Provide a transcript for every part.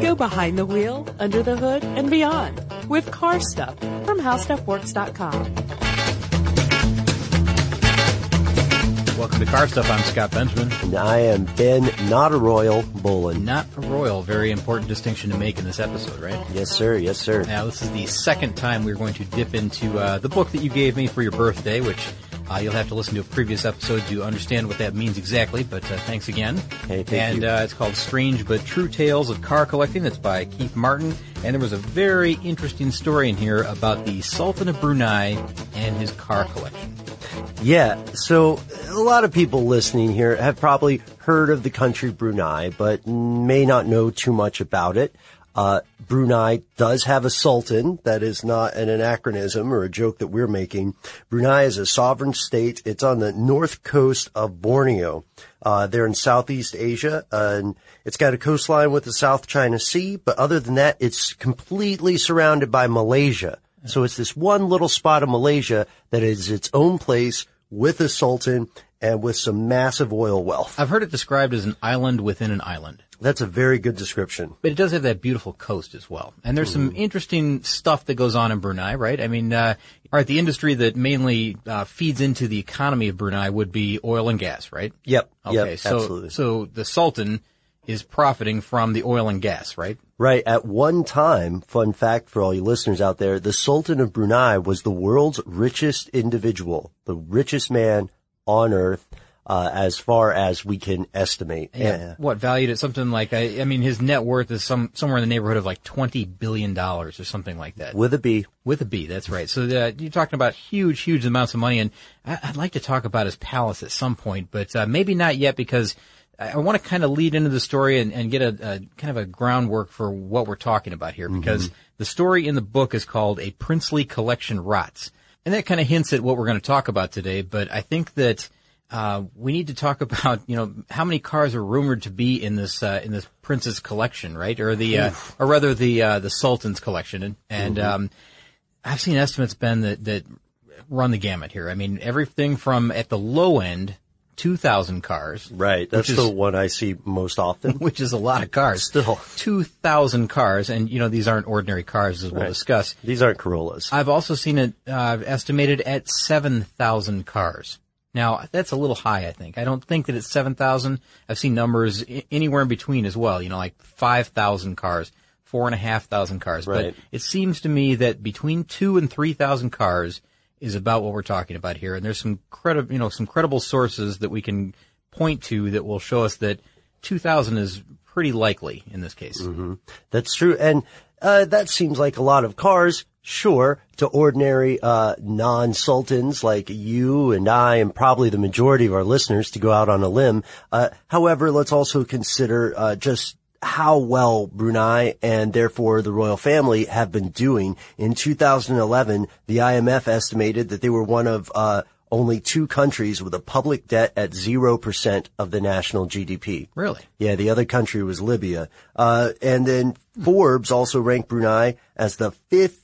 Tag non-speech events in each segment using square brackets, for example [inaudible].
Go behind the wheel, under the hood, and beyond with car stuff from howstuffworks.com. Welcome to Car Stuff. I'm Scott Benjamin. And I am Ben, not a royal, Bowlin. Not a royal. Very important distinction to make in this episode, right? Yes, sir. Yes, sir. Now, this is the second time we're going to dip into uh, the book that you gave me for your birthday, which uh, you'll have to listen to a previous episode to understand what that means exactly, but uh, thanks again. Hey, thank and you. Uh, it's called Strange But True Tales of Car Collecting. That's by Keith Martin. And there was a very interesting story in here about the Sultan of Brunei and his car collection. Yeah, so a lot of people listening here have probably heard of the country Brunei, but may not know too much about it. Uh, Brunei does have a sultan. That is not an anachronism or a joke that we're making. Brunei is a sovereign state. It's on the north coast of Borneo. Uh, they're in Southeast Asia, uh, and it's got a coastline with the South China Sea, but other than that, it's completely surrounded by Malaysia. So it's this one little spot of Malaysia that is its own place with a sultan and with some massive oil wealth. I've heard it described as an island within an island. That's a very good description. But it does have that beautiful coast as well. And there's some interesting stuff that goes on in Brunei, right? I mean, uh, all right, the industry that mainly uh, feeds into the economy of Brunei would be oil and gas, right? Yep. Okay, yep, so absolutely. so the Sultan is profiting from the oil and gas, right? Right. At one time, fun fact for all you listeners out there, the Sultan of Brunei was the world's richest individual, the richest man on earth, uh, as far as we can estimate. Yeah. What valued at something like I, I mean, his net worth is some somewhere in the neighborhood of like twenty billion dollars or something like that. With a B. With a B, that's right. So uh, you're talking about huge, huge amounts of money, and I, I'd like to talk about his palace at some point, but uh, maybe not yet because I, I want to kind of lead into the story and, and get a, a kind of a groundwork for what we're talking about here, because the story in the book is called "A Princely Collection Rots," and that kind of hints at what we're going to talk about today. But I think that uh, we need to talk about, you know, how many cars are rumored to be in this uh, in this prince's collection, right? Or the, uh, or rather the uh, the sultan's collection. And, and um, I've seen estimates, Ben, that that run the gamut here. I mean, everything from at the low end, two thousand cars, Right. That's Which the one I see most often. [laughs] which is a lot of cars. Still. two thousand cars, and you know these aren't ordinary cars, as we'll Right. discuss. These aren't Corollas. I've also seen it uh, estimated at 7,000 cars. Now, that's a little high, I think. I don't think that it's 7,000. I've seen numbers I- anywhere in between as well, you know, like 5,000 cars, 4,500 cars. Right. But it seems to me that between two and 3,000 cars is about what we're talking about here. And there's some credible, you know, some credible sources that we can point to that will show us that 2,000 is pretty likely in this case. That's true. And uh, that seems like a lot of cars, sure, to ordinary uh, non-sultans like you and I and probably the majority of our listeners to go out on a limb. Uh, however, let's also consider uh, just how well Brunei and therefore the royal family have been doing. In 2011, the IMF estimated that they were one of uh, only two countries with a public debt at 0% of the national GDP. Really? Yeah, the other country was Libya. Uh, and then Forbes also ranked Brunei as the fifth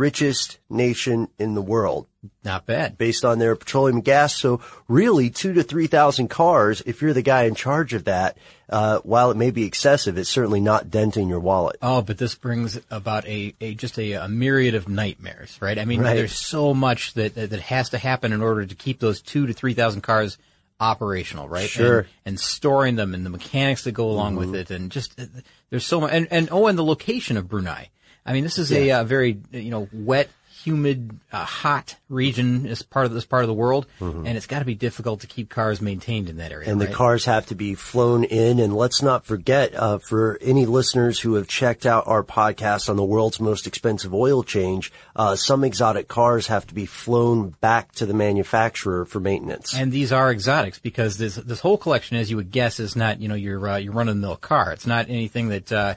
richest nation in the world Not bad. based on their petroleum and gas. So really two to 3,000 cars, if you're the guy in charge of that, uh, while it may be excessive, it's certainly not denting your wallet. Oh, but this brings about a, a just a, a myriad of nightmares, right? I mean, Right. there's so much that, that has to happen in order to keep those two to three thousand cars operational, right? Sure. Mm-hmm. And, and storing them and the mechanics that go along with it, and just uh, there's so much. And, and oh, and the location of Brunei. I mean, this is a uh, very you know wet, humid, uh, hot region as part of this part of the world, and it's got to be difficult to keep cars maintained in that area. Mm-hmm. and the cars have to be flown in. And let's not forget, uh, for any listeners who have checked out our podcast on the world's most expensive oil change, uh, some exotic cars have to be flown back to the manufacturer for maintenance. And these are exotics because this this whole collection, as you would guess, is not you know your uh, your run of the mill car. It's not anything that uh,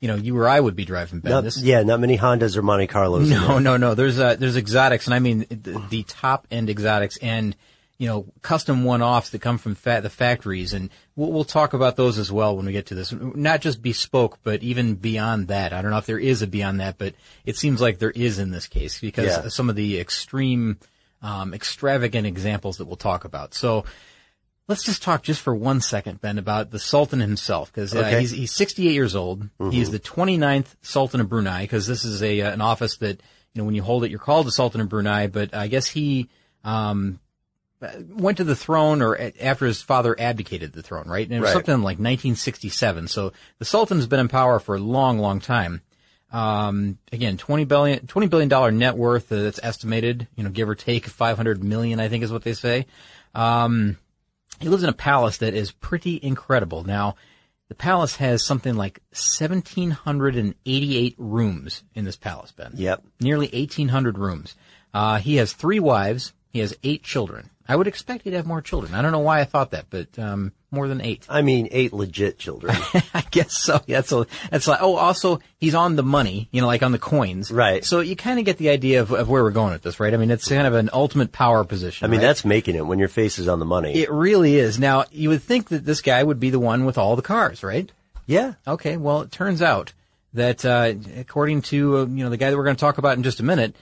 you know you or I would be driving. Ben, Not- This- yeah, not many Hondas or Monte Carlos. no, no, no. There's uh, there's exotics, and I mean the, the top end exotics, and you know custom one offs that come from fa- the factories, and we'll, we'll talk about those as well when we get to this. Not just bespoke, but even beyond that. I don't know if there is a beyond that, but it seems like there is in this case because Yeah. some of the extreme, um, extravagant examples that we'll talk about. So. Let's just talk just for one second, Ben, about the Sultan himself, because uh, Okay. he's, he's 68 years old. He's the 29th Sultan of Brunei, because this is a uh, an office that you know when you hold it, you're called the Sultan of Brunei. But I guess he um, went to the throne, or a- after his father abdicated the throne, right? And it was Right. something like 1967. So the Sultan's been in power for a long, long time. Um, again, 20 billion, 20 billion dollar net worth uh, that's estimated, you know, give or take 500 million, I think is what they say. Um, he lives in a palace that is pretty incredible. Now, the palace has something like 1,788 rooms in this palace, Ben. Yep. Nearly 1,800 rooms. Uh, he has three wives. He has eight children. I would expect he'd have more children. I don't know why I thought that, but, um, more than eight. I mean, eight legit children. [laughs] I guess so. Yeah, that's a, that's like, oh, also, he's on the money, you know, like on the coins. Right. So you kind of get the idea of, of where we're going with this, right? I mean, it's kind of an ultimate power position. I mean, right? that's making it when your face is on the money. It really is. Now, you would think that this guy would be the one with all the cars, right? yeah. Okay, well, it turns out that, uh, according to, uh, you know, the guy that we're going to talk about in just a minute,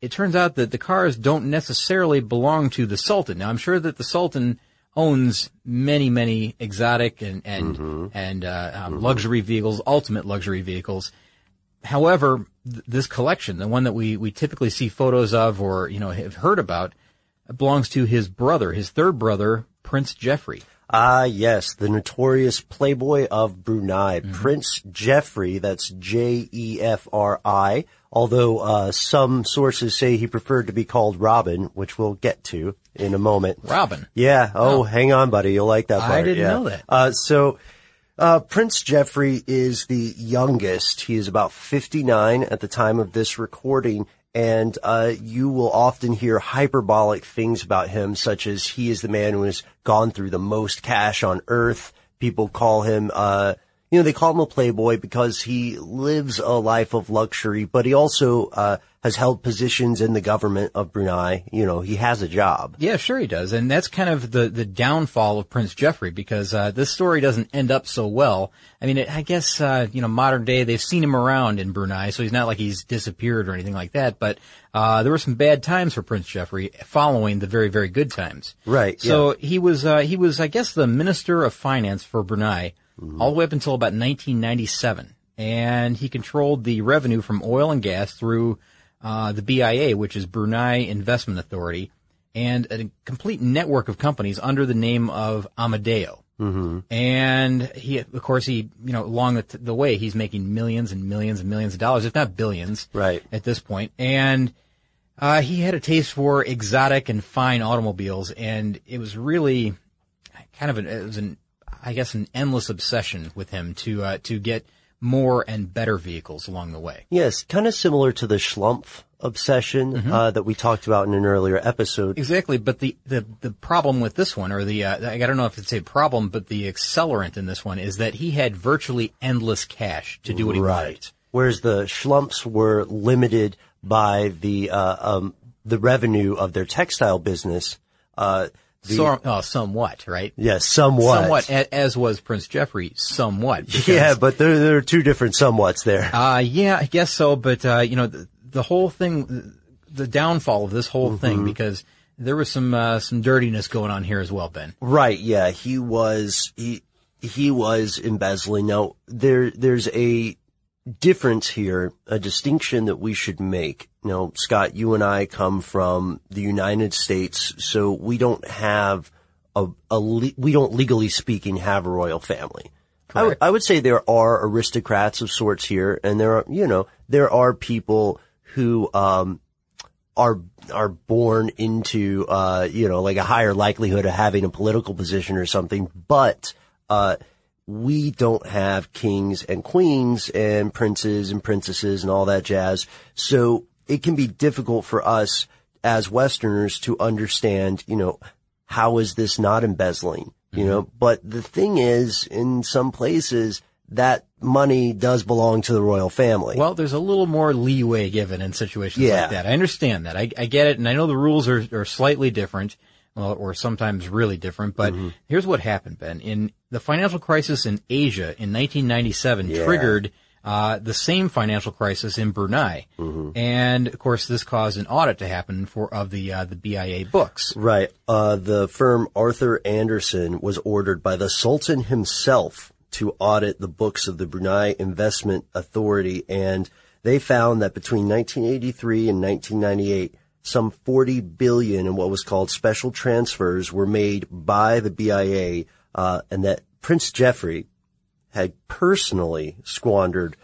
it turns out that the cars don't necessarily belong to the Sultan. Now, I'm sure that the Sultan owns many, many exotic and, and, and, uh, um, luxury vehicles, ultimate luxury vehicles. However, th- this collection, the one that we, we typically see photos of or, you know, have heard about, belongs to his brother, his third brother, Prince Jefri. Ah, yes, the notorious playboy of Brunei, Prince Jefri, that's J-E-F-R-I, although, uh, some sources say he preferred to be called Robin, which we'll get to in a moment. Robin. Yeah. Oh, hang on, buddy. You'll like that I didn't yeah. know that. Uh, so, uh, Prince Jefri is the youngest. He is about 59 at the time of this recording. And, uh, you will often hear hyperbolic things about him, such as he is the man who has gone through the most cash on earth. People call him, uh, you know, they call him a playboy because he lives a life of luxury, but he also, uh, has held positions in the government of Brunei. You know, he has a job. Yeah, sure he does, and that's kind of the the downfall of Prince Jefri because uh, this story doesn't end up so well. I mean, it, I guess uh, you know modern day they've seen him around in Brunei, so he's not like he's disappeared or anything like that. But uh, there were some bad times for Prince Jefri following the very very good times. Right, So he was uh, he was I guess the minister of finance for Brunei all the way up until about 1997, and he controlled the revenue from oil and gas through uh, the BIA, which is Brunei Investment Authority, and a complete network of companies under the name of Amedeo. Mm-hmm. And he, of course, he, you know, along the, the way, he's making millions and millions and millions of dollars, if not billions, Right. at this point. And uh, he had a taste for exotic and fine automobiles, and it was really kind of an, it was an, I guess, an endless obsession with him to uh, to get more and better vehicles along the way. Yes, kind of similar to the Schlumpf obsession Mm-hmm. uh, that we talked about in an earlier episode. Exactly, but the, the, the problem with this one, or the uh, I don't know if it's a problem, but the accelerant in this one is that he had virtually endless cash to do what he wanted. Whereas the Schlumpfs were limited by the uh, um, the revenue of their textile business. Uh, the, So, oh, somewhat, right? yeah, somewhat. Somewhat, as was Prince Jefri, somewhat. [laughs] because- Yeah, but there, there are two different somewhats there. Uh, yeah, I guess so. But, uh, you know, the, the whole thing, the downfall of this whole thing, Mm-hmm. because there was some, uh, some dirtiness going on here as well, Ben. Right. Yeah. He was, he, he was embezzling. Now there, there's a difference here, a distinction that we should make. Now, Scott, you and I come from the United States, so we don't have a, a le- we don't legally speaking have a royal family. I, w- I would say there are aristocrats of sorts here, and there are, you know, there are people who, um, are are born into uh you know like a higher likelihood of having a political position or something but uh we don't have kings and queens and princes and princesses and all that jazz so it can be difficult for us as westerners to understand you know how is this not embezzling you know but the thing is in some places that money does belong to the royal family Well, there's a little more leeway given in situations Yeah. like that. I understand that. I, I get it, and I know the rules are, are slightly different, well, or sometimes really different. But Mm-hmm. here's what happened, Ben. In the financial crisis in Asia in 1997 Yeah. triggered uh, the same financial crisis in Brunei, Mm-hmm. and of course, this caused an audit to happen for of the uh, the BIA books. Right. Uh, the firm Arthur Andersen was ordered by the Sultan himself to audit the books of the Brunei Investment Authority, and they found that between 1983 and 1998, some 40 billion in what was called special transfers were made by the BIA, uh, and that Prince Jefri had personally squandered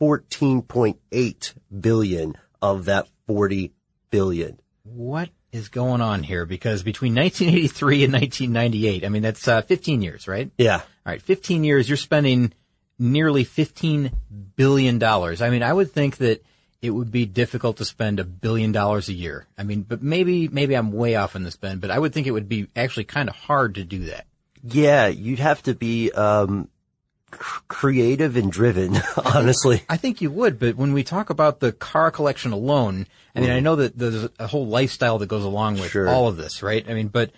14.8 billion of that 40 billion. What is going on here? Because between 1983 and 1998, I mean that's uh, 15 years, right? Yeah. All right, 15 years, you're spending nearly 15 billion dollars. I mean, I would think that it would be difficult to spend a billion dollars a year. I mean, but maybe maybe I'm way off in this, Ben, but I would think it would be actually kind of hard to do that. Yeah, you'd have to be um, creative and driven, [laughs] honestly. I think you would, but when we talk about the car collection alone, I mean, I know that there's a whole lifestyle that goes along with Sure. all of this, right? I mean, but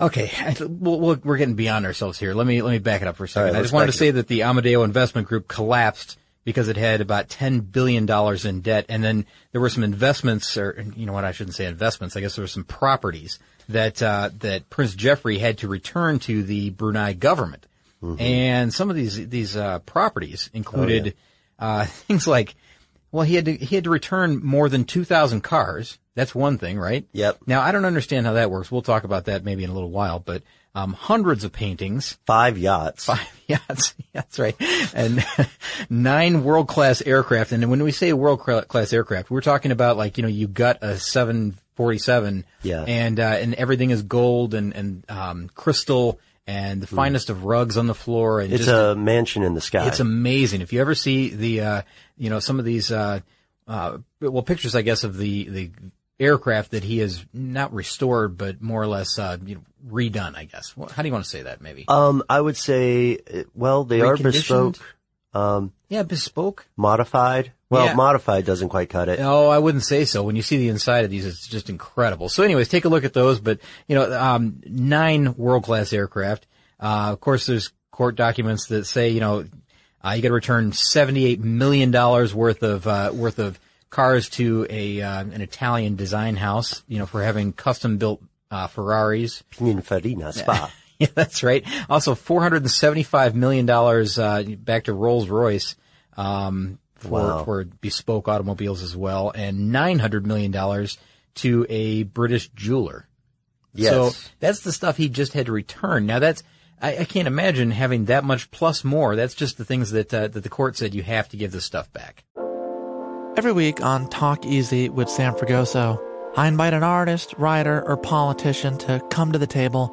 okay, we'll, we're getting beyond ourselves here. Let me let me back it up for a second. right, I just wanted to it say that the Amedeo Investment Group collapsed because it had about ten billion dollars in debt, and then there were some investments, or you know what, I shouldn't say investments. I guess there were some properties that uh, that Prince Jefri had to return to the Brunei government, and some of these these uh, properties included uh, [laughs] things like, well, he had to he had to return more than two thousand cars. That's one thing, right? Yep. Now I don't understand how that works. We'll talk about that maybe in a little while, but um, hundreds of paintings, Five yachts. five [laughs] yachts, [laughs] that's right, and nine world class aircraft. And when we say world class aircraft, we're talking about like you know you got a seven forty seven, Yeah. and uh, and everything is gold and and um, crystal and the finest of rugs on the floor and. It's just a mansion in the sky. it's amazing. If you ever see the, uh, you know, some of these, uh, uh, well, pictures, I guess, of the, the aircraft that he has not restored, but more or less, uh, you know, redone, I guess. How do you want to say that, maybe? um, I would say, uh, well, they are bespoke, um, yeah, bespoke. modified. Well, Yeah. modified doesn't quite cut it. Oh, I wouldn't say so. When you see the inside of these, it's just incredible. So anyways, take a look at those, but, you know, um, nine world-class aircraft. Uh, of course, there's court documents that say, you know, uh, you gotta return $78 million worth of, uh, worth of cars to a, uh, an Italian design house, you know, for having custom-built, uh, Ferraris. Pininfarina Spa. [laughs] [laughs] Yeah, that's right. Also, $475 million, uh, back to Rolls-Royce, um, for, Wow. for bespoke automobiles as well, and $900 million to a British jeweler. Yes. So that's the stuff he just had to return. Now that's, I, I can't imagine having that much plus more. That's just the things that, uh, that the court said you have to give this stuff back. Every week on Talk Easy with Sam Fragoso, I invite an artist, writer, or politician to come to the table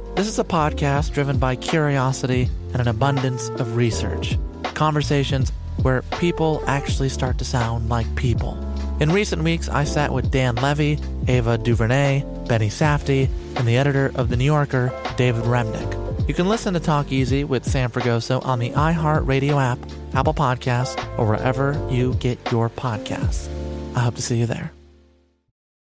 This is a podcast driven by curiosity and an abundance of research. Conversations where people actually start to sound like people. In recent weeks, I sat with Dan Levy, Ava DuVernay, Benny Safdie, and the editor of The New Yorker, David Remnick. You can listen to Talk Easy with Sam Fragoso on the iHeartRadio app, Apple Podcasts, or wherever you get your podcasts. I hope to see you there.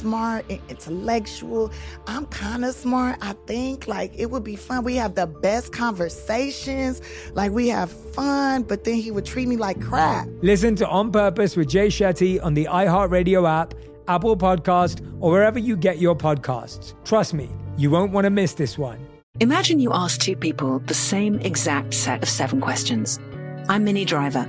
smart and intellectual. I'm kind of smart, I think. Like, it would be fun. We have the best conversations. Like, we have fun, but then he would treat me like crap. Listen to On Purpose with Jay Shetty on the iHeartRadio app, Apple Podcast, or wherever you get your podcasts. Trust me, you won't want to miss this one. Imagine you ask two people the same exact set of seven questions. I'm Minnie Driver,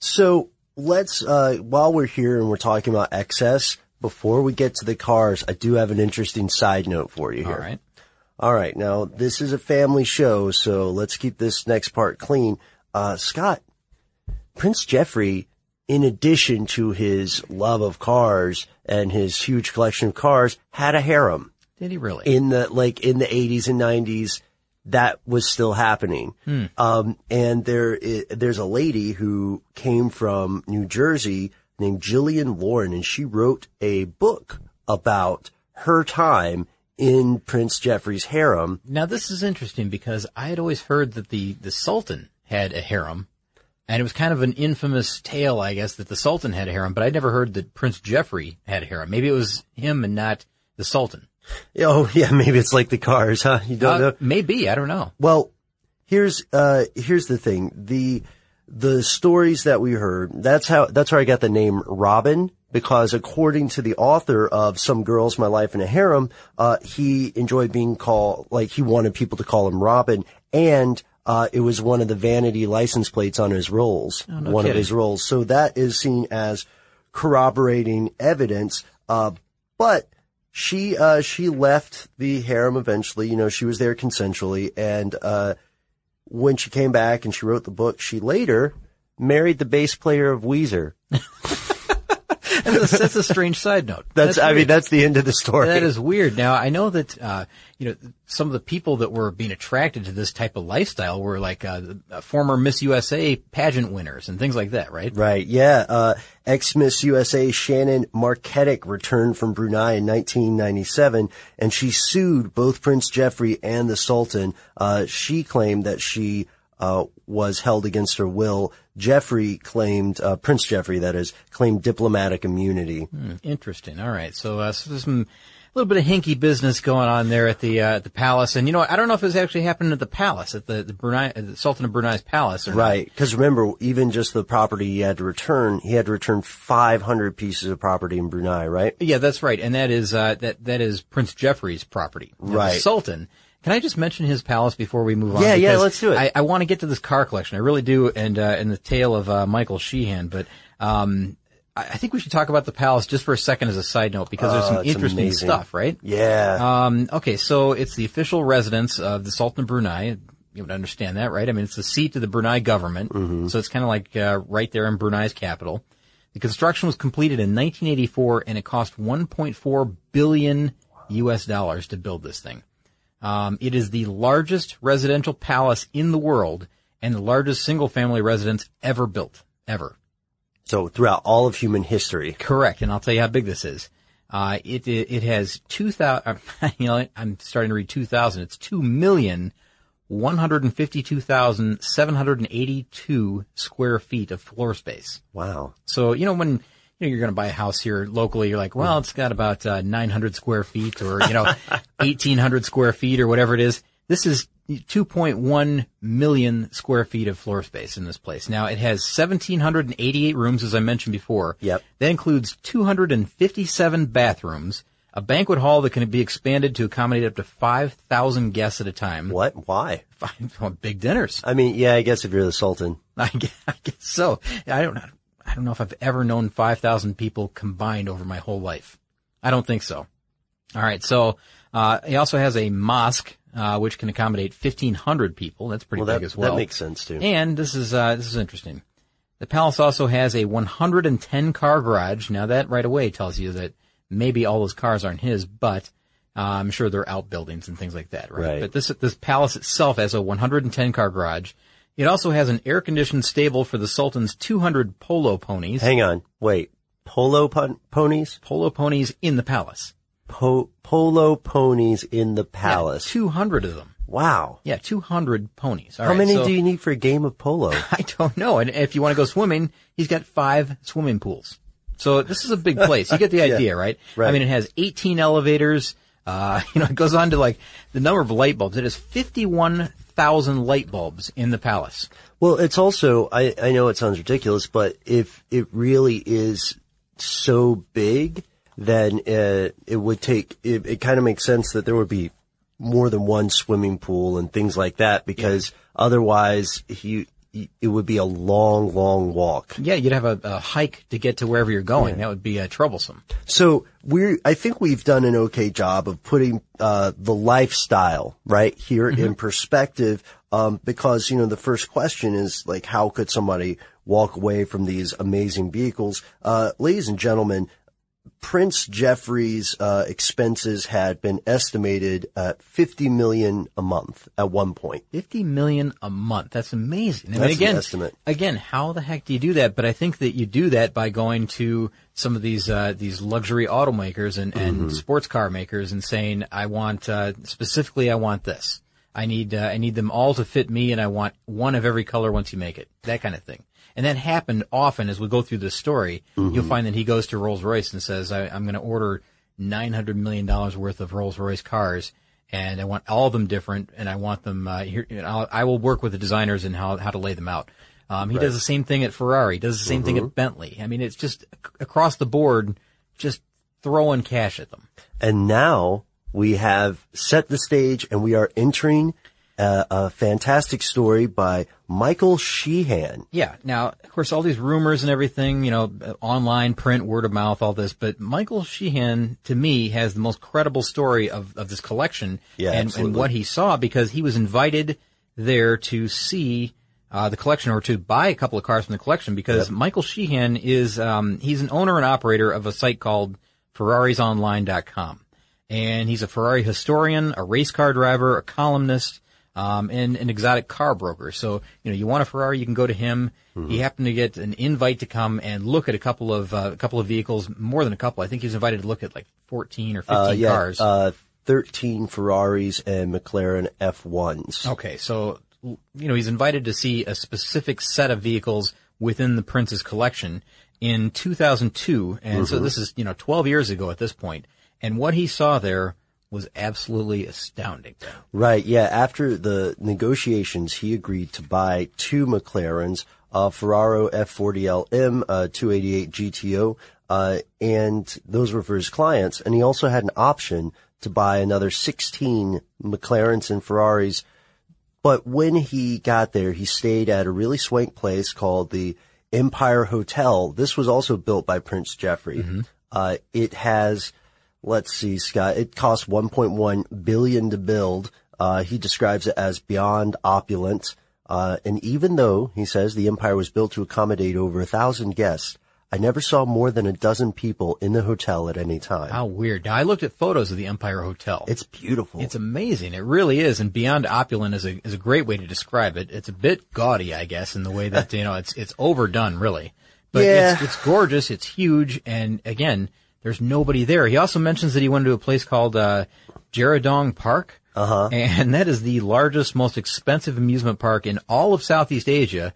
So let's, uh, while we're here and we're talking about excess, before we get to the cars, I do have an interesting side note for you here. All right. All right. Now, this is a family show, so let's keep this next part clean. Uh, Scott, Prince Jefri, in addition to his love of cars and his huge collection of cars, had a harem. Did he really? In the, like, in the 80s and 90s, that was still happening. Hmm. Um, and there, there's a lady who came from New Jersey named Jillian Lauren, and she wrote a book about her time in Prince Jefri's harem. Now this is interesting because I had always heard that the, the Sultan had a harem. And it was kind of an infamous tale, I guess, that the Sultan had a harem, but I'd never heard that Prince Jefri had a harem. Maybe it was him and not the Sultan. Oh, [laughs] yeah, maybe it's like the cars, huh? You don't Uh, know? Maybe, I don't know. Well, here's uh here's the thing. The the stories that we heard, that's how that's where I got the name Robin because according to the author of Some Girls My Life in a Harem, uh he enjoyed being called like he wanted people to call him Robin and uh, it was one of the vanity license plates on his rolls, Oh, no one of his rolls. So that is seen as corroborating evidence. Uh, but she, uh, she left the harem eventually. You know, she was there consensually. And, uh, when she came back and she wrote the book, she later married the bass player of Weezer. [laughs] that's, that's a strange side note. That's, I mean, that's the end of the story. That is weird. Now I know that uh, you know some of the people that were being attracted to this type of lifestyle were like uh, former Miss USA pageant winners and things like that, right? Right. Yeah. Uh, ex-Miss USA Shannon Marketic returned from Brunei in 1997 and she sued both Prince Jefri and the Sultan. Uh, she claimed that she, uh, was held against her will. Jefri claimed, uh, Prince Jefri, that is, claimed diplomatic immunity. Hmm, interesting. All right. So, uh, so there's some a little bit of hinky business going on there at the uh, at the palace, and you know I don't know if it's actually happened at the palace at the the, Brunei, uh, the Sultan of Brunei's palace, or. Right. Because remember, even just the property he had to return, he had to return 500 pieces of property in Brunei, right? Yeah, that's right, and that is uh, that that is Prince Jefri's property. Now, Right. The Sultan Can I just mention his palace before we move on? Yeah, yeah, let's do it. I, I want to get to this car collection. I really do, and uh, and the tale of uh, Michael Sheehan. But um, I, I think we should talk about the palace just for a second as a side note because there's some it's interesting amazing. stuff, right? Yeah. Um, okay, so it's the official residence of the Sultan of Brunei. You would understand that, right? I mean, it's the seat of the Brunei government, Mm-hmm. so it's kind of like uh, right there in Brunei's capital. The construction was completed in 1984, and it cost 1.4 billion U.S. dollars to build this thing. Um, it is the largest residential palace in the world and the largest single-family residence ever built, ever. So throughout all of human history. Correct, and I'll tell you how big this is. Uh, it, it it has two thousand. [laughs] You know, I'm starting to read two thousand. It's two million one hundred and fifty-two thousand seven hundred and eighty-two square feet of floor space. Wow. So you know when you know you're going to buy a house here locally, you're like, well, it's got about uh, 900 square feet, or you know, [laughs] 1,800 square feet, or whatever it is. This is 2.1 million square feet of floor space in this place. Now it has 1,788 rooms, as I mentioned before. Yep. That includes 257 bathrooms, a banquet hall that can be expanded to accommodate up to 5,000 guests at a time. What? Why? [laughs] Five, well, big dinners. I mean, yeah, I guess if you're the Sultan. I guess, [laughs] I guess so. I don't know. I don't know if I've ever known 5,000 people combined over my whole life. I don't think so. All right. So, uh, he also has a mosque, uh, which can accommodate 1,500 people. That's pretty Well, big that- as well. that makes sense, too. And this is, uh, this is interesting. The palace also has a 110 car garage. Now that right away tells you that maybe all those cars aren't his, but uh, I'm sure they're outbuildings and things like that, right? Right. But this this palace itself has a 110 car garage. It also has an air conditioned stable for the Sultan's 200 polo ponies. Hang on. Wait. Polo pon- ponies? Polo ponies in the palace. Po- polo ponies in the palace. 200 of them. Wow. Yeah, 200 ponies. All How right, many so- do you need for a game of polo? [laughs] I don't know. And if you want to go swimming, he's got five swimming pools. So this is a big place. You get the [laughs] Yeah. idea, right? I mean, it has 18 elevators. Uh, [laughs] you know, it goes on to like the number of light bulbs. It has 51,000 light bulbs in the palace. Well, it's also, I, I know it sounds ridiculous, but if it really is so big, then uh, it would take, it, it kind of makes sense that there would be more than one swimming pool and things like that because otherwise you, it would be a long, long walk. Yeah, you'd have a, a hike to get to wherever you're going. That would be uh, troublesome. So we I think we've done an okay job of putting uh, the lifestyle right here in perspective. Um, because you know the first question is like, how could somebody walk away from these amazing vehicles? Uh, ladies and gentlemen, Prince Jefri's uh, expenses had been estimated at 50 million a month at one point. 50 million a month. That's amazing. Mean, That's an again, estimate. again, how the heck do you do that? But I think that you do that by going to some of these, uh, these luxury automakers and, and Mhm. sports car makers and saying, I want, uh, specifically, I want this. I need, uh, I need them all to fit me and I want one of every color once you make it. That kind of thing. And that happened often as we go through this story. Mhm. You'll find that he goes to Rolls Royce and says, I, I'm going to order $900 million worth of Rolls Royce cars and I want all of them different and I want them, uh, here, you know, I'll, I will work with the designers and how, how to lay them out. Um, he Right. does the same thing at Ferrari, does the same thing Mhm. at Bentley. I mean, it's just ac- across the board, just throwing cash at them. And now we have set the stage and we are entering a, a fantastic story by Michael Sheehan. Yeah. Now, of course, all these rumors and everything, you know, online, print, word of mouth, all this, but Michael Sheehan, to me, has the most credible story of, of this collection Yeah, and, and what he saw because he was invited there to see uh, the collection or to buy a couple of cars from the collection because Yep. Michael Sheehan is, um, he's an owner and operator of a site called FerrarisOnline.com. And he's a Ferrari historian, a race car driver, a columnist, um, and an exotic car broker. So, you know, you want a Ferrari, you can go to him. He happened to get an invite to come and look at a couple of, uh, a couple of vehicles, more than a couple. I think he was invited to look at like 14 or 15 Uh, yeah, cars. uh, 13 Ferraris and McLaren F1s. Okay, so you know he's invited to see a specific set of vehicles within the Prince's collection in 2002, and so Mhm. this is you know 12 years ago at this point, and what he saw there was absolutely astounding. Right, yeah. After the negotiations, he agreed to buy two McLarens, uh, Ferrari F40LM, uh, 288 GTO, uh, and those were for his clients. And he also had an option to buy another 16 McLarens and Ferraris. But when he got there, he stayed at a really swank place called the Empire Hotel. This was also built by Prince Jefri. Uh, it has, let's see, Scott, it cost 1.1 billion to build. Uh, he describes it as beyond opulent. Uh, and even though, he says, the Empire was built to accommodate over a thousand guests, I never saw more than a dozen people in the hotel at any time. How weird. Now I looked at photos of the Empire Hotel. It's beautiful. It's amazing. It really is. And beyond opulent is a, is a great way to describe it. It's a bit gaudy, I guess, in the way that, you know, it's, it's overdone, really. But Yeah. it's, it's gorgeous. It's huge. And again, there's nobody there. He also mentions that he went to a place called, uh, Park. Uh-huh. And that is the largest, most expensive amusement park in all of Southeast Asia.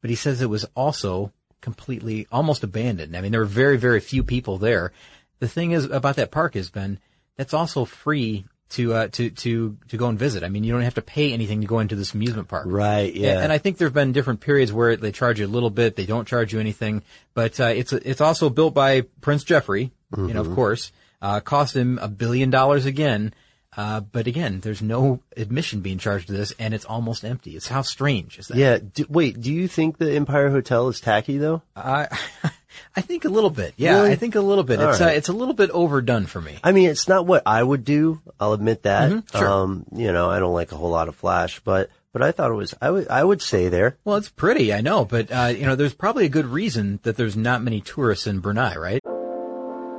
But he says it was also completely, almost abandoned. I mean, there were very, very few people there. The thing is about that park has been, that's also free to, uh, to, to, to go and visit. I mean, you don't have to pay anything to go into this amusement park. Right, yeah. And, and I think there have been different periods where they charge you a little bit, they don't charge you anything, but, uh, it's, it's also built by Prince Jefri, you know, of course, uh, cost him a billion dollars again. Uh, but again, there's no admission being charged to this and it's almost empty. It's how strange is that? Yeah. Do, wait, do you think the Empire Hotel is tacky though? I, [laughs] I think a little bit. Yeah, Really? I think a little bit. All it's, uh, it's a little bit overdone for me. I mean, it's not what I would do. I'll admit that. Mhm, sure. Um, you know, I don't like a whole lot of flash, but, but I thought it was, I would, I would stay there. Well, it's pretty, I know, but, uh, you know, there's probably a good reason that there's not many tourists in Brunei, right?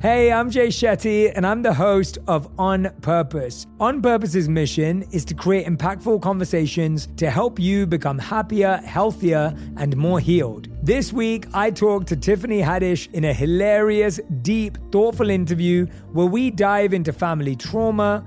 Hey, I'm Jay Shetty, and I'm the host of On Purpose. On Purpose's mission is to create impactful conversations to help you become happier, healthier, and more healed. This week, I talked to Tiffany Haddish in a hilarious, deep, thoughtful interview where we dive into family trauma,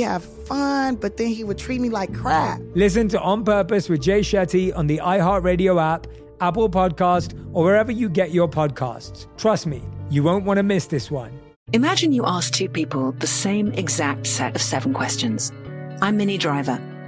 have fun, but then he would treat me like crap. Listen to On Purpose with Jay Shetty on the iHeartRadio app, Apple Podcast, or wherever you get your podcasts. Trust me, you won't want to miss this one. Imagine you ask two people the same exact set of seven questions. I'm Minnie Driver,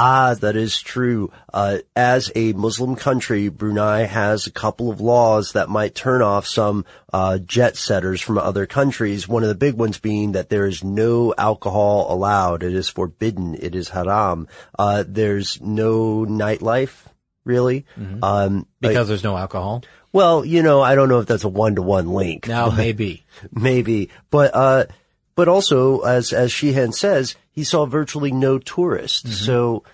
Ah, that is true. Uh, as a Muslim country, Brunei has a couple of laws that might turn off some uh, jet setters from other countries. One of the big ones being that there is no alcohol allowed. It is forbidden. It is haram. Uh, there's no nightlife, really. Mhm. Um, Because there's no alcohol. well, you know, I don't know if that's a one-to-one link. Now maybe. [laughs] maybe, but uh, but also as as Sheehan says, he saw virtually no tourists. Mm-hmm. So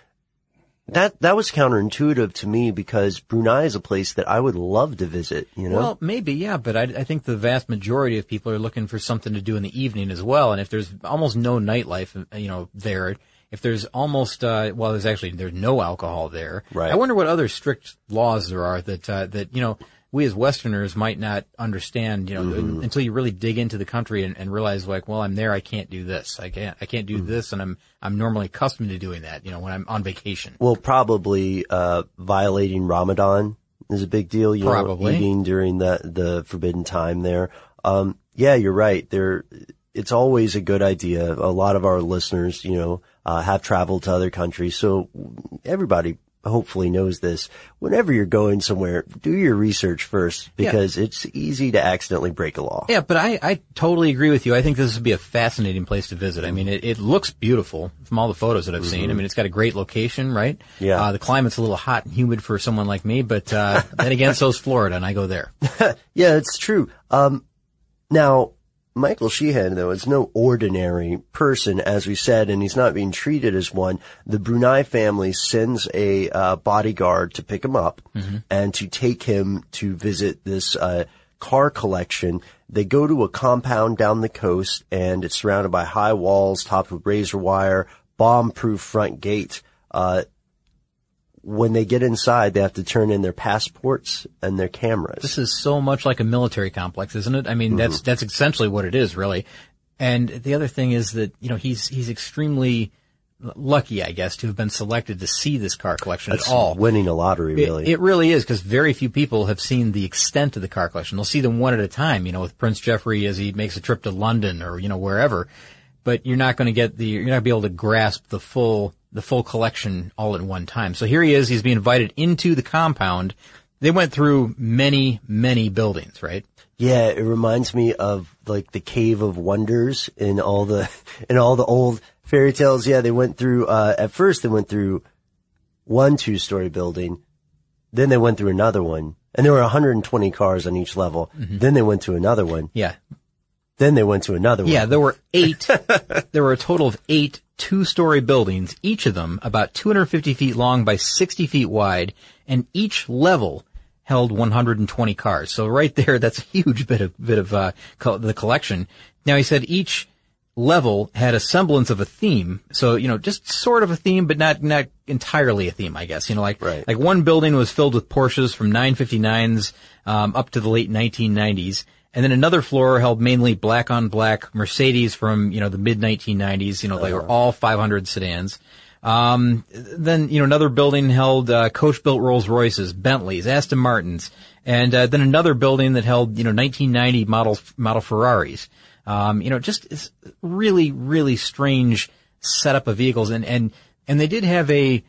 that that was counterintuitive to me because Brunei is a place that I would love to visit. You know, Well, maybe, yeah, but I, I think the vast majority of people are looking for something to do in the evening as well. And if there's almost no nightlife, you know, there, if there's almost, uh, well, there's actually, there's no alcohol there. Right. I wonder what other strict laws there are that, uh, that, you know, we as Westerners might not understand, you know, Mm-hmm. until you really dig into the country and, and realize like, well, I'm there, I can't do this. I can't, I can't do Mm-hmm. this and I'm, I'm normally accustomed to doing that, you know, when I'm on vacation. well, probably uh, violating Ramadan is a big deal. You Probably. know, eating during the the forbidden time there. Um, yeah, you're right. There, it's always a good idea. A lot of our listeners, you know, uh, have traveled to other countries, so everybody hopefully knows this. Whenever you're going somewhere, do your research first Yeah. because it's easy to accidentally break a law. Yeah, but I, I totally agree with you. I think this would be a fascinating place to visit. I mean, it, it looks beautiful from all the photos that I've seen. I mean, it's got a great location, right? Yeah. Uh, the climate's a little hot and humid for someone like me, but, uh, then again, so's Florida and I go there. [laughs] Yeah, it's true. Um, now, Michael Sheehan, though, is no ordinary person, as we said, and he's not being treated as one. The Brunei family sends a uh, bodyguard to pick him up and to take him to visit this uh, car collection. They go to a compound down the coast, and it's surrounded by high walls, topped with razor wire, bomb-proof front gate. Uh, when they get inside, they have to turn in their passports and their cameras. This is so much like a military complex, isn't it? I mean, that's, mm-hmm. that's essentially what it is, really. And the other thing is that, you know, he's, he's extremely lucky, I guess, to have been selected to see this car collection That's at all. winning a lottery, It- really. It, really is because very few people have seen the extent of the car collection. They'll see them one at a time, you know, with Prince Jefri as he makes a trip to London or, you know, wherever. But you're not going to get the, you're not going to be able to grasp the full, the full collection all at one time. So here he is. He's being invited into the compound. They went through many, many buildings, right? Yeah, it reminds me of like the Cave of Wonders in all the [laughs] in all the old fairy tales. Yeah, they went through. Uh, at first, they went through one two-story building, then they went through another one, and there were 120 cars on each level. Then they went to another one. Yeah. Then they went to another one. Yeah, there were eight, [laughs] there were a total of eight two-story buildings, each of them about 250 feet long by 60 feet wide, and each level held 120 cars. So right [laughs] there, that's a huge bit of, bit of, uh, co- the collection. Now he said each level had a semblance of a theme. So, you know, just sort of a theme, but not, not entirely a theme, I guess. You know, like, like one building was filled with Porsches from 959s, um, up to the late 1990s. And then another floor held mainly black on black Mercedes from, you know, the mid 1990s. You know, they were all 500 sedans. Um, then, you know, another building held, uh, coach built Rolls Royces, Bentleys, Aston Martins. And, uh, then another building that held, you know, 1990 model, model Ferraris. Um, you know, just really, really strange setup of vehicles. And, and, and they did have a,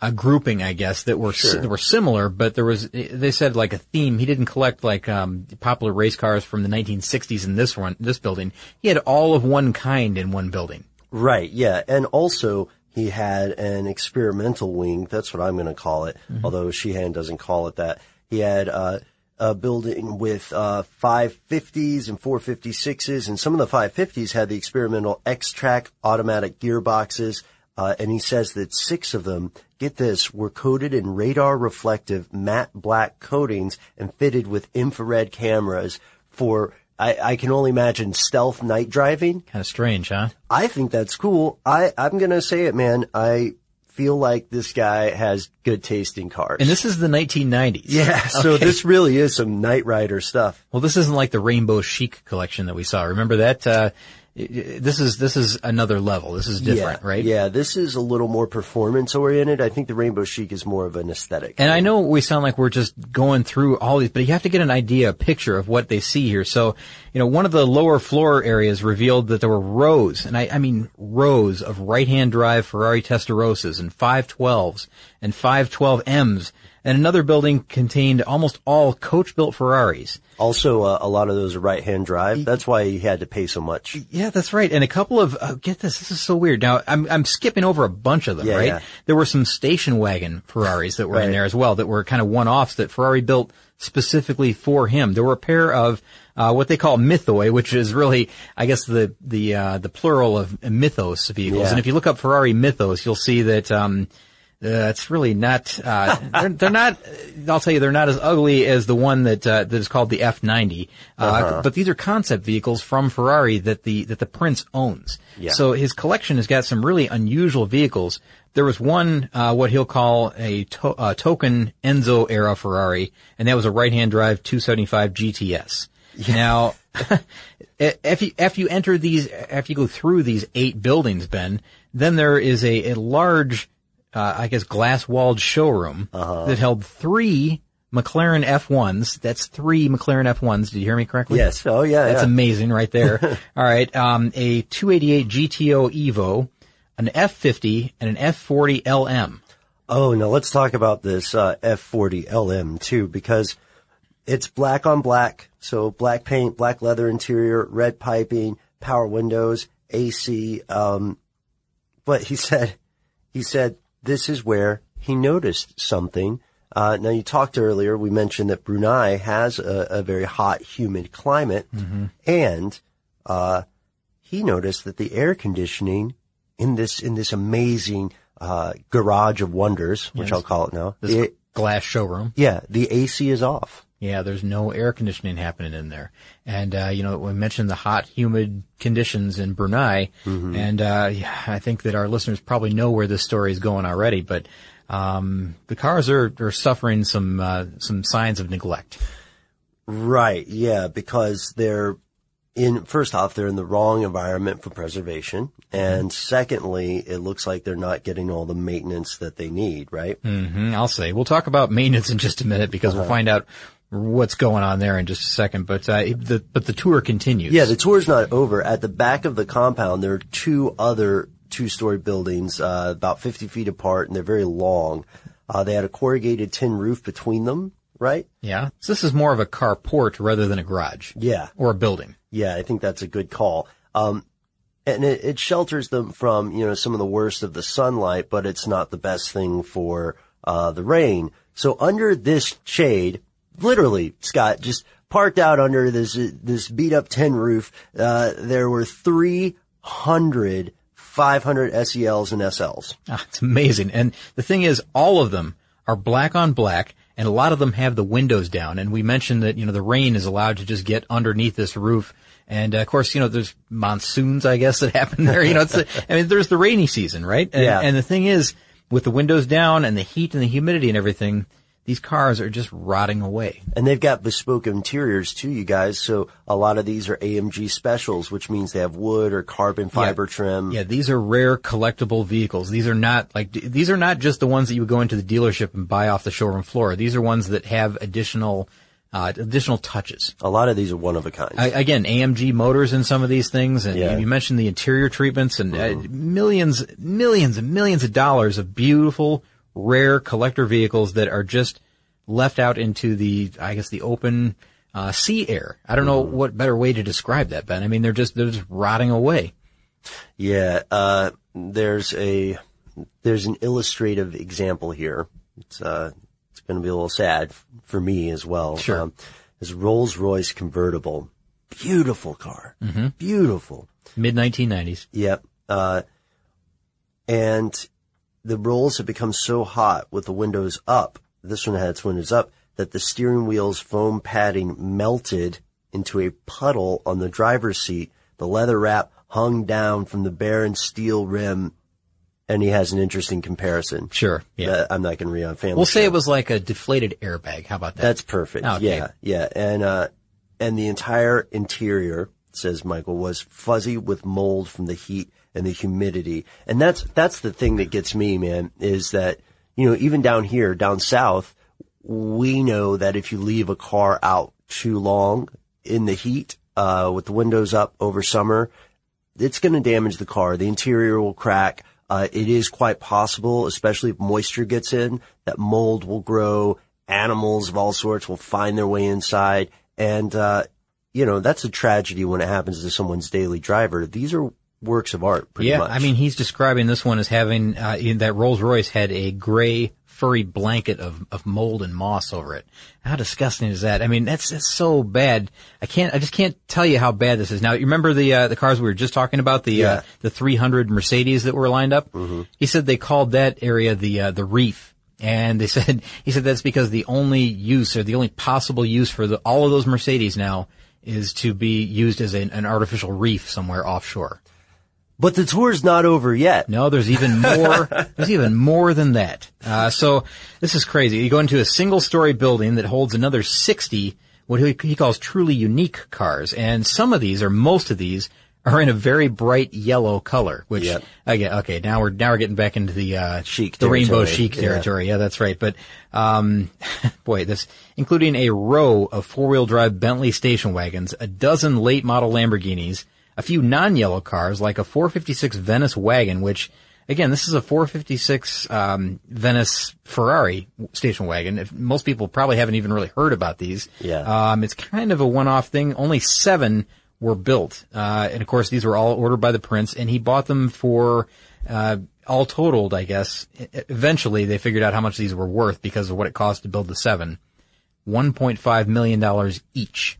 a grouping, I guess, that were Sure. that were similar, but there was they said like a theme. He didn't collect like um, popular race cars from the 1960s in this one, this building. He had all of one kind in one building. Right, yeah. And also, he had an experimental wing. That's what I'm going to call it, although Sheehan doesn't call it that. He had uh, a building with uh, 550s and 456s, and some of the 550s had the experimental X-Track automatic gearboxes. Uh, and he says that six of them, get this, were coated in radar reflective matte black coatings and fitted with infrared cameras for, I, I can only imagine stealth night driving. Kind of strange, huh? I think that's cool. I, I'm gonna say it, man. I feel like this guy has good taste in cars. And this is the 1990s. yeah, [laughs] so Okay. this really is some Knight Rider stuff. Well, this isn't like the Rainbow Sheikh collection that we saw. Remember that? Uh, this is this is another level. This is different, yeah, right? Yeah, this is a little more performance oriented. I think the Rainbow Sheikh is more of an aesthetic. And I know we sound like we're just going through all these, but you have to get an idea, a picture of what they see here. So, you know, one of the lower floor areas revealed that there were rows, and I, I mean rows of right-hand drive Ferrari Testarossas and 512s and 512Ms. And another building contained almost all coach-built Ferraris. Also, uh, a lot of those are right-hand drive. That's why he had to pay so much. Yeah, that's right. And a couple of uh, get this, this is so weird. Now I'm I'm skipping over a bunch of them, Yeah, right? yeah. There were some station wagon Ferraris that were in there as well that were kind of one-offs that Ferrari built specifically for him. There were a pair of uh, what they call mythoi, which is really, I guess, the the uh, the plural of mythos vehicles. Yeah. And if you look up Ferrari mythos, you'll see that. Um, uh, it's really not. Uh, they're, they're not. I'll tell you, they're not as ugly as the one that uh, that is called the F90. Uh, Uh-huh. But these are concept vehicles from Ferrari that the that the prince owns. Yeah. So his collection has got some really unusual vehicles. There was one, uh, what he'll call a to- uh, token Enzo era Ferrari, and that was a right-hand drive 275 GTS. Now, [laughs] if you, after you enter these, after you go through these eight buildings, Ben, then there is a, a large, uh, I guess glass-walled showroom Uh-huh. that held three McLaren F1s. That's three McLaren F1s. Did you hear me correctly? Yes. Oh, yeah, That's yeah. amazing right there. [laughs] All right. Um, a 288 GTO Evo, an F50, and an F40 LM. Oh, now let's talk about this uh, F40 LM too, because it's black on black. So black paint, black leather interior, red piping, power windows, AC. Um, but he said, he said this is where he noticed something. Uh, now you talked earlier, we mentioned that Brunei has a, a very hot, humid climate, and uh, he noticed that the air conditioning in this in this amazing uh, garage of wonders, which Yes. I'll call it now, This the- glass showroom. yeah, the AC is off. Yeah, there's no air conditioning happening in there. And, uh, you know, we mentioned the hot, humid conditions in Brunei. And, uh, yeah, I think that our listeners probably know where this story is going already, but, um, the cars are, are suffering some, uh, some signs of neglect. Right, yeah, because they're in, first off, they're in the wrong environment for preservation. And secondly, it looks like they're not getting all the maintenance that they need, right? hmm I'll say. We'll talk about maintenance in just a minute because we'll Uh-huh. find out what's going on there in just a second. But, uh, the, but the tour continues. Yeah, the tour's not over. At the back of the compound, there are two other two-story buildings, uh, about 50 feet apart, and they're very long. Uh, they had a corrugated tin roof between them, right? Yeah. So this is more of a carport rather than a garage. Yeah. Or a building. Yeah, I think that's a good call. Um, and it, it shelters them from, you know, some of the worst of the sunlight, but it's not the best thing for, uh, the rain. So under this shade, literally, Scott, just parked out under this, this beat up tin roof, uh, there were 300 500 SELs and SLs. Ah, it's amazing. And the thing is, all of them are black on black, and a lot of them have the windows down. And we mentioned that, you know, the rain is allowed to just get underneath this roof. And uh, of course, you know, there's monsoons, I guess, that [laughs] happen there. You know, it's, the- I mean, there's the rainy season, right? And, Yeah. and the thing is, with the windows down and the heat and the humidity and everything, these cars are just rotting away. And they've got bespoke interiors too, you guys. So a lot of these are AMG specials, which means they have wood or carbon fiber trim. Yeah, these are rare collectible vehicles. These are not like these are not just the ones that you would go into the dealership and buy off the showroom floor. These are ones that have additional uh, additional touches. A lot of these are one of a kind. I, again, AMG motors in some of these things, and Yeah. you mentioned the interior treatments and uh, millions, millions and millions of dollars of beautiful, rare collector vehicles that are just left out into the, I guess, the open uh, sea air. I don't know what better way to describe that, Ben. I mean, they're just they're just rotting away. Yeah, uh, there's a there's an illustrative example here. It's uh, it's going to be a little sad for me as well. Sure. Um, this Rolls Royce convertible, beautiful car, mm-hmm. beautiful. Mid 1990s. Yep. Uh, and the rolls have become so hot with the windows up. This one had its windows up that the steering wheel's foam padding melted into a puddle on the driver's seat. The leather wrap hung down from the barren steel rim. And he has an interesting comparison. Sure. Yeah. I'm not going to read on family. We'll say it was like a deflated airbag. How about that? That's perfect. Okay. Yeah, yeah, and uh, and the entire interior. says Michael, was fuzzy with mold from the heat and the humidity. And that's, that's the thing that gets me, man, is that, you know, even down here, down south, we know that if you leave a car out too long in the heat, uh, with the windows up over summer, it's going to damage the car. The interior will crack. Uh, it is quite possible, especially if moisture gets in, that mold will grow. Animals of all sorts will find their way inside. And, uh, you know, that's a tragedy when it happens to someone's daily driver. These are works of art, pretty yeah, much. I mean, he's describing this one as having uh, in that Rolls Royce had a gray furry blanket of, of mold and moss over it. How disgusting is that? I mean, that's, that's so bad. I can't, I just can't tell you how bad this is. Now, you remember the, uh, the cars we were just talking about, the, uh, the 300 Mercedes that were lined up? Mm-hmm. He said they called that area the, uh, the reef. And they [laughs] said, he said that's because the only use or the only possible use for the, all of those Mercedes now is to be used as an, an artificial reef somewhere offshore. But the tour's not over yet. No, there's even more. [laughs] there's even more than that. Uh, so this is crazy. You go into a single-story building that holds another 60 what he, he calls truly unique cars, and some of these, or most of these, are in a very bright yellow color. Which Yep. again, okay, now we're now we're getting back into the uh, Sheikh the rainbow sheikh Yeah. territory. Yeah, that's right. But um, [laughs] boy, this including a row of four-wheel drive Bentley station wagons, a dozen late model Lamborghinis, a few non-yellow cars like a 456 Venice wagon, which again, this is a 456 um, Venice Ferrari station wagon. If, most people probably haven't even really heard about these. Yeah. Um, it's kind of a one-off thing. Only seven were built, uh, and of course these were all ordered by the prince, and he bought them for. Uh, all totaled, I guess, eventually they figured out how much these were worth because of what it cost to build the seven. $1.5 million each.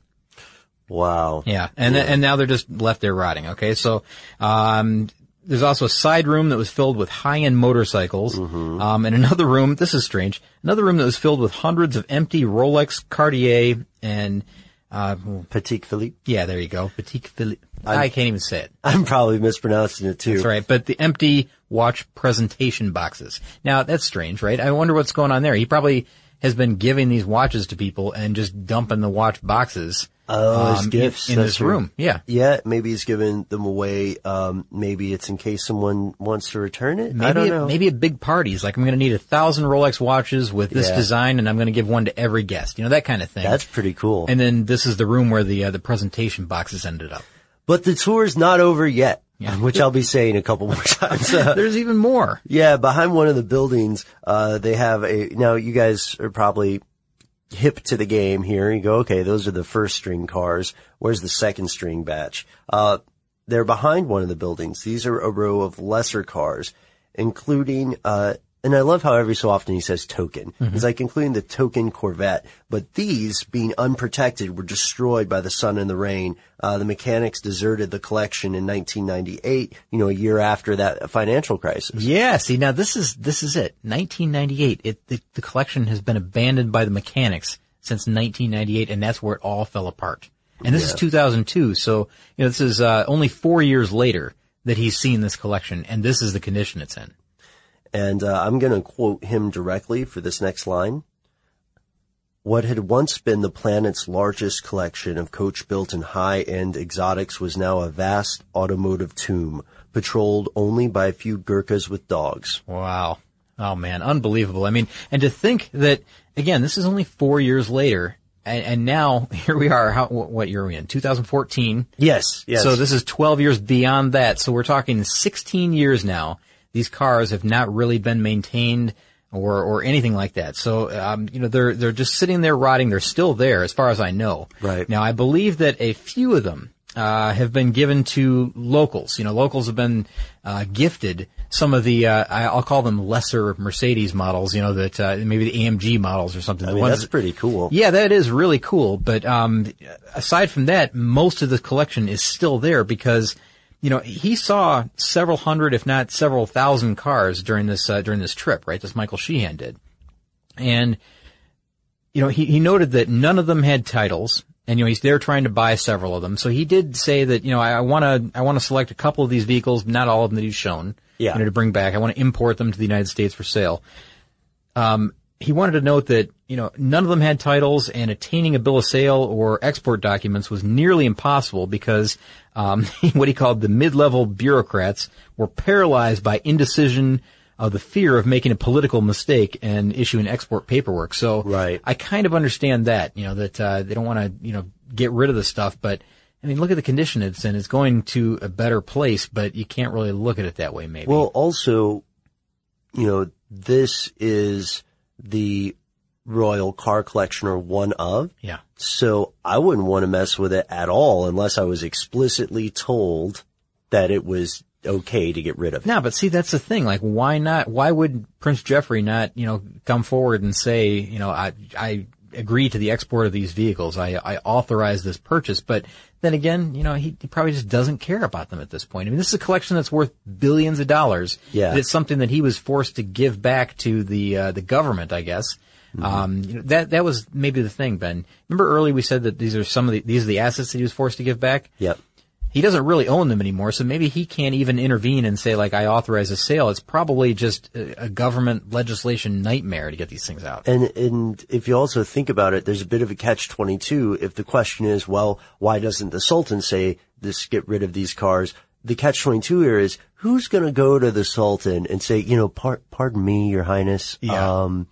Wow. Yeah. And, and now they're just left there rotting. Okay. So, um, there's also a side room that was filled with high-end motorcycles. Um, and another room, this is strange, another room that was filled with hundreds of empty Rolex, Cartier, and, uh, Patek Philippe. yeah, there you go. Patek Philippe. I can't even say it. I'm probably mispronouncing it too. That's right. But the empty watch presentation boxes. Now that's strange, right? I wonder what's going on there. He probably has been giving these watches to people and just dumping the watch boxes. Oh, as um, gifts in, in this room. Yeah. Yeah, maybe he's giving them away. Um, maybe it's in case someone wants to return it. Maybe I don't a, know. maybe a big party. He's like, I'm going to need a thousand Rolex watches with this Yeah. design, and I'm going to give one to every guest. You know that kind of thing. That's pretty cool. And then this is the room where the uh, the presentation boxes ended up. but the tour is not over yet, Yeah. [laughs] which I'll be saying a couple more [laughs] times. Uh, [laughs] There's even more. yeah, behind one of the buildings, uh, they have a, now you guys are probably hip to the game here. You go, okay, those are the first string cars. Where's the second string batch? Uh, they're behind one of the buildings. These are a row of lesser cars, including, uh, and I love how every so often he says token. It's like including the token Corvette, but these being unprotected were destroyed by the sun and the rain. Uh, the mechanics deserted the collection in 1998, you know, a year after that financial crisis. Yeah, see now this is this is it. 1998. It the, the collection has been abandoned by the mechanics since 1998, and that's where it all fell apart. And this is 2002, so you know this is uh, only four years later that he's seen this collection, and this is the condition it's in. And uh, I'm going to quote him directly for this next line. What had once been the planet's largest collection of coach-built and high-end exotics was now a vast automotive tomb, patrolled only by a few Gurkhas with dogs. Wow. Oh man, unbelievable. I mean, and to think that again, this is only four years later, and, and now [laughs] here we are. How what, what year are we in? 2014. Yes, yes. So this is 12 years beyond that. So we're talking 16 years now. These cars have not really been maintained or, or anything like that. So, um, you know, they're, they're just sitting there rotting. They're still there as far as I know. Right. Now, I believe that a few of them, uh, have been given to locals. You know, locals have been, uh, gifted some of the, uh, I'll call them lesser Mercedes models, you know, that, uh, maybe the AMG models or something. I mean, that's that- pretty cool. yeah, that is really cool. But um, aside from that, most of the collection is still there because you know he saw several hundred, if not several thousand cars during this uh, during this trip. Right, this Michael Sheehan did, and you know he he noted that none of them had titles. And you know he's there trying to buy several of them, so he did say that you know I want to I want to select a couple of these vehicles, not all of them that he's shown, Yeah. you know, to bring back. I want to import them to the United States for sale. Um, he wanted to note that, you know, none of them had titles and attaining a bill of sale or export documents was nearly impossible because, um, [laughs] what he called the mid-level bureaucrats were paralyzed by indecision of the fear of making a political mistake and issuing export paperwork. So right. I kind of understand that, you know, that, uh, they don't want to, you know, get rid of the stuff, but I mean, look at the condition it's in. It's going to a better place, but you can't really look at it that way, maybe. Well, also, you know, this is the Royal Car Collection or one of. Yeah. So I wouldn't want to mess with it at all unless I was explicitly told that it was okay to get rid of it. No, but see, that's the thing. Like, why not? Why would Prince Jefri not, you know, come forward and say, you know, I, I agree to the export of these vehicles. I, I authorize this purchase. But then again, you know, he, he probably just doesn't care about them at this point. I mean, this is a collection that's worth billions of dollars. Yeah. It's something that he was forced to give back to the, uh, the government, I guess. Mm-hmm. Um, you know, that, that was maybe the thing, Ben. Remember early we said that these are some of the, these are the assets that he was forced to give back? Yep. He doesn't really own them anymore, so maybe he can't even intervene and say like, I authorize a sale. It's probably just a, government legislation nightmare to get these things out. And and if you also think about it, there's a bit of a catch twenty two. If the question is, well, why doesn't the Sultan say this get rid of these cars? The catch twenty two here is who's going to go to the Sultan and say, you know, par- pardon me, Your Highness, Yeah. um,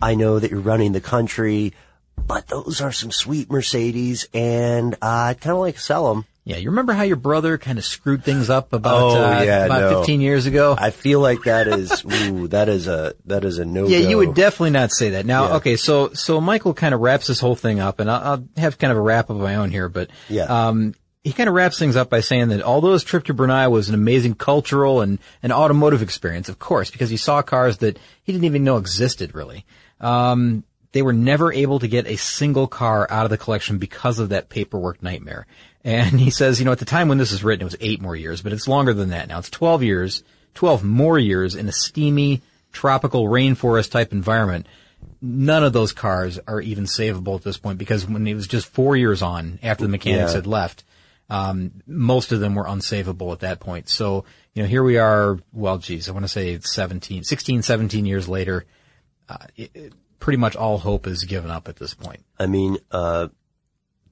I know that you're running the country, but those are some sweet Mercedes, and I'd kind of like to sell them. Yeah, you remember how your brother kind of screwed things up about oh uh, yeah, about no. 15 years ago? I feel like that is ooh, that is a that is a no. yeah, you would definitely not say that. Now, Yeah. okay, so so Michael kind of wraps this whole thing up, and I'll, I'll have kind of a wrap of my own here, but Yeah. um, he kind of wraps things up by saying that although his trip to Brunei was an amazing cultural and an automotive experience, of course, because he saw cars that he didn't even know existed really. Um, they were never able to get a single car out of the collection because of that paperwork nightmare. And he says, you know, at the time when this is written, it was eight more years, but it's longer than that now. It's 12 years, 12 more years in a steamy, tropical rainforest type environment. None of those cars are even savable at this point because when it was just four years on after the mechanics Yeah. had left, um, most of them were unsavable at that point. So, you know, here we are, well, geez, I want to say 17, 16, 17 years later. Uh, it, it- pretty much all hope is given up at this point. I mean, uh,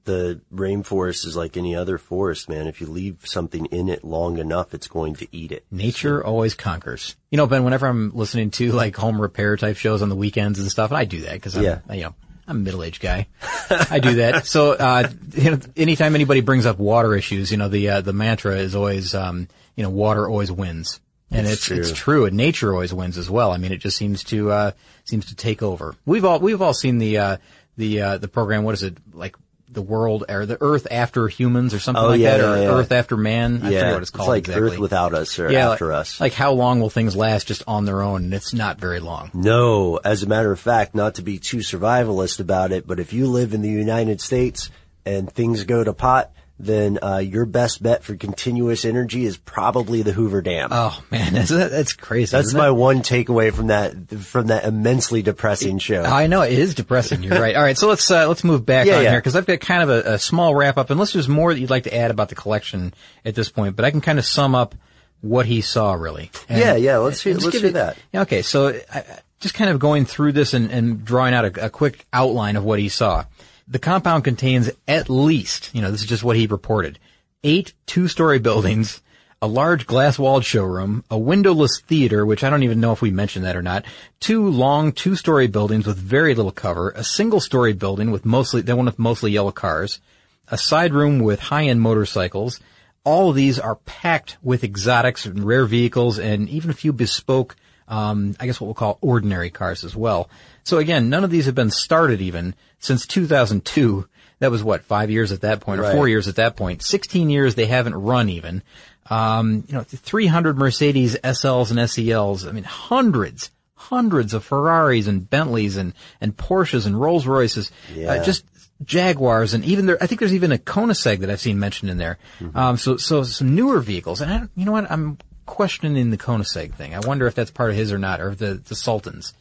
the rainforest is like any other forest, man. If you leave something in it long enough, it's going to eat it. Nature always conquers. You know, Ben, whenever I'm listening to like home repair type shows on the weekends and stuff, and I do that because I'm, Yeah. you know, I'm a middle-aged guy. I do that. So, uh, you know, anytime anybody brings up water issues, you know, the, uh, the mantra is always, um, you know, water always wins. And It's it's, true. it's true. And nature always wins as well. I mean, it just seems to, uh, seems to take over. We've all, we've all seen the, uh, the, uh, the program, what is it, like, the world, or the earth after humans or something Oh, like yeah, that, or yeah. earth after man. I yeah, forget what it's called It's like exactly. Earth without us or Yeah, after like, us. Like how long will things last just on their own? And it's not very long. No, as a matter of fact, not to be too survivalist about it, but if you live in the United States and things go to pot, then uh, your best bet for continuous energy is probably the Hoover Dam. Oh man, [laughs] that's, that's crazy. That's my it? one takeaway from that from that immensely depressing show. I know it is depressing. You're right. [laughs] All right, so let's uh, let's move back Yeah, on yeah. here because I've got kind of a, a small wrap up, unless there's more that you'd like to add about the collection at this point. But I can kind of sum up what he saw really. And- Yeah, yeah, let's hear- let's give hear it- that. Okay, so I- just kind of going through this and, and drawing out a, a quick outline of what he saw. The compound contains at least, you know, this is just what he reported, eight two-story buildings, a large glass-walled showroom, a windowless theater, which I don't even know if we mentioned that or not, two long two-story buildings with very little cover, a single-story building with mostly, that one with mostly yellow cars, a side room with high-end motorcycles. All of these are packed with exotics and rare vehicles and even a few bespoke, um, I guess what we'll call ordinary cars as well. So again, none of these have been started even since 2002. That was what, five years at that point, or Right. four years at that point. 16 years they haven't run even. Um, you know, 300 Mercedes SLs and SELs. I mean, hundreds, hundreds of Ferraris and Bentleys and, and Porsches and Rolls Royces. Yeah. Uh, just Jaguars and even there, I think there's even a Koenigsegg that I've seen mentioned in there. Um, so, so some newer vehicles. And I, don't- you know what? I'm questioning the Koenigsegg thing. I wonder if that's part of his or not, or the, the Sultans.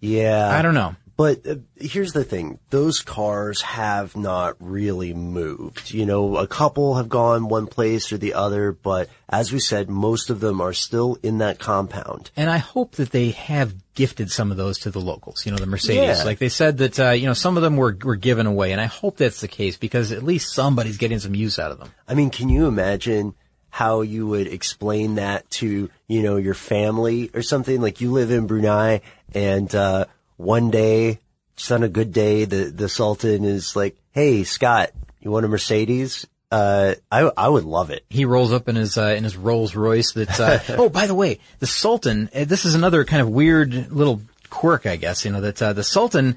Yeah. I don't know. But uh, here's the thing. Those cars have not really moved. You know, a couple have gone one place or the other, but as we said, most of them are still in that compound. And I hope that they have gifted some of those to the locals, you know, the Mercedes. Yeah. Like they said that, uh, you know, some of them were, were given away. And I hope that's the case because at least somebody's getting some use out of them. I mean, can you imagine how you would explain that to, you know, your family or something? Like you live in Brunei and, uh, one day, just on a good day, the, the Sultan is like, Hey, Scott, you want a Mercedes? Uh, I, I would love it. He rolls up in his, uh, in his Rolls Royce that, uh, [laughs] oh, by the way, the Sultan, uh, this is another kind of weird little quirk, I guess, you know, that, uh, the Sultan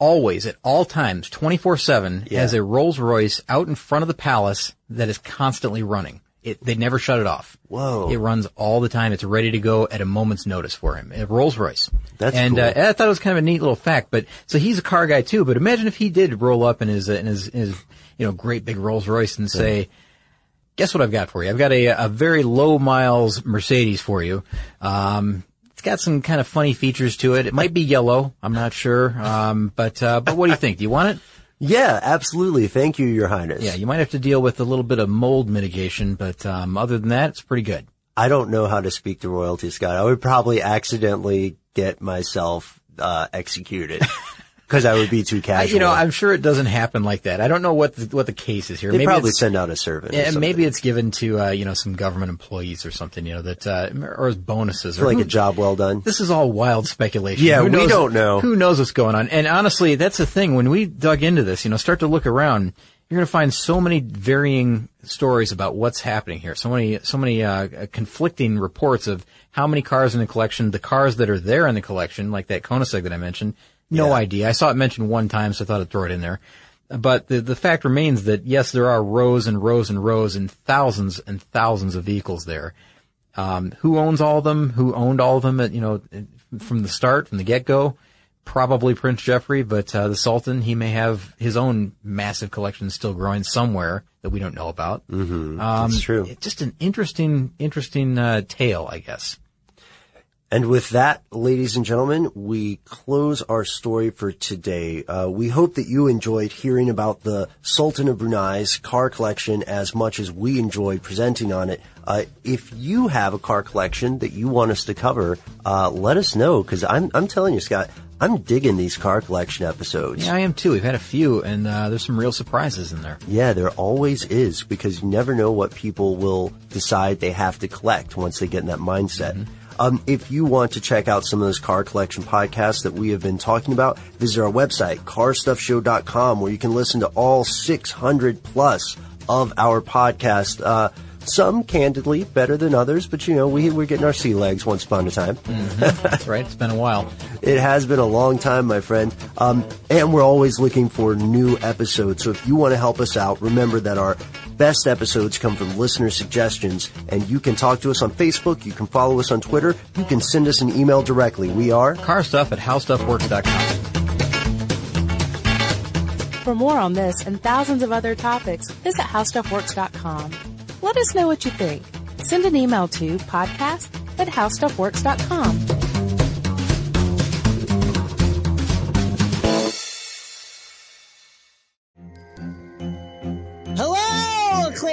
always at all times, 24-7, Yeah. has a Rolls Royce out in front of the palace that is constantly running. It, they never shut it off. Whoa. It runs all the time. It's ready to go at a moment's notice for him. A Rolls Royce. That's and cool. uh, I thought it was kind of a neat little fact. But so he's a car guy too. But imagine if he did roll up in his uh, in his, in his you know great big Rolls Royce and say, "Guess what I've got for you? I've got a a very low miles Mercedes for you." Um, it's got some kind of funny features to it. It might be yellow. I'm not sure. Um, but uh, but what do you think? Do you want it? Yeah, absolutely. Thank you, Your Highness. Yeah, you might have to deal with a little bit of mold mitigation, but um, other than that, it's pretty good. I don't know how to speak to royalty, Scott. I would probably accidentally get myself uh, executed [laughs] because I would be too casual. you know, I'm sure it doesn't happen like that. I don't know what the, what the case is here. they maybe probably send out a servant. yeah, maybe it's given to uh, you know some government employees or something. You know that uh, or as bonuses For or like who- a job well done. This is all wild speculation. Yeah, Who we knows- don't know. Who knows what's going on? And honestly, that's the thing. When we dug into this, you know, start to look around, you're going to find so many varying stories about what's happening here. So many, so many uh, conflicting reports of how many cars in the collection, the cars that are there in the collection, like that Koenigsegg that I mentioned. No Yeah. idea. I saw it mentioned one time, so I thought I'd throw it in there. But the the fact remains that yes, there are rows and rows and rows and thousands and thousands of vehicles there. Um, who owns all of them? Who owned all of them? At, you know, from the start, from the get go. Probably Prince Jefri, but uh, the Sultan, he may have his own massive collection still growing somewhere that we don't know about. Mm-hmm. Um, That's true. Just an interesting, interesting uh, tale, I guess. And with that, ladies and gentlemen, we close our story for today. Uh, we hope that you enjoyed hearing about the Sultan of Brunei's car collection as much as we enjoyed presenting on it. Uh, if you have a car collection that you want us to cover, uh, let us know because I'm I'm telling you, Scott, I'm digging these car collection episodes. Yeah, I am too. We've had a few, and uh, there's some real surprises in there. Yeah, there always is because you never know what people will decide they have to collect once they get in that mindset. Um, if you want to check out some of those car collection podcasts that we have been talking about, visit our website, carstuffshow.com, where you can listen to all 600 plus of our podcast. Uh, some candidly better than others, but you know, we, we're getting our sea legs once upon a time. [laughs] That's right. It's been a while. It has been a long time, my friend. Um, and we're always looking for new episodes. So if you want to help us out, remember that our best episodes come from listener suggestions. And you can talk to us on Facebook. You can follow us on Twitter. You can send us an email directly. We are Car stuff at howstuffworks.com. For more on this and thousands of other topics, visit howstuffworks.com. Let us know what you think. Send an email to podcast at howstuffworks.com.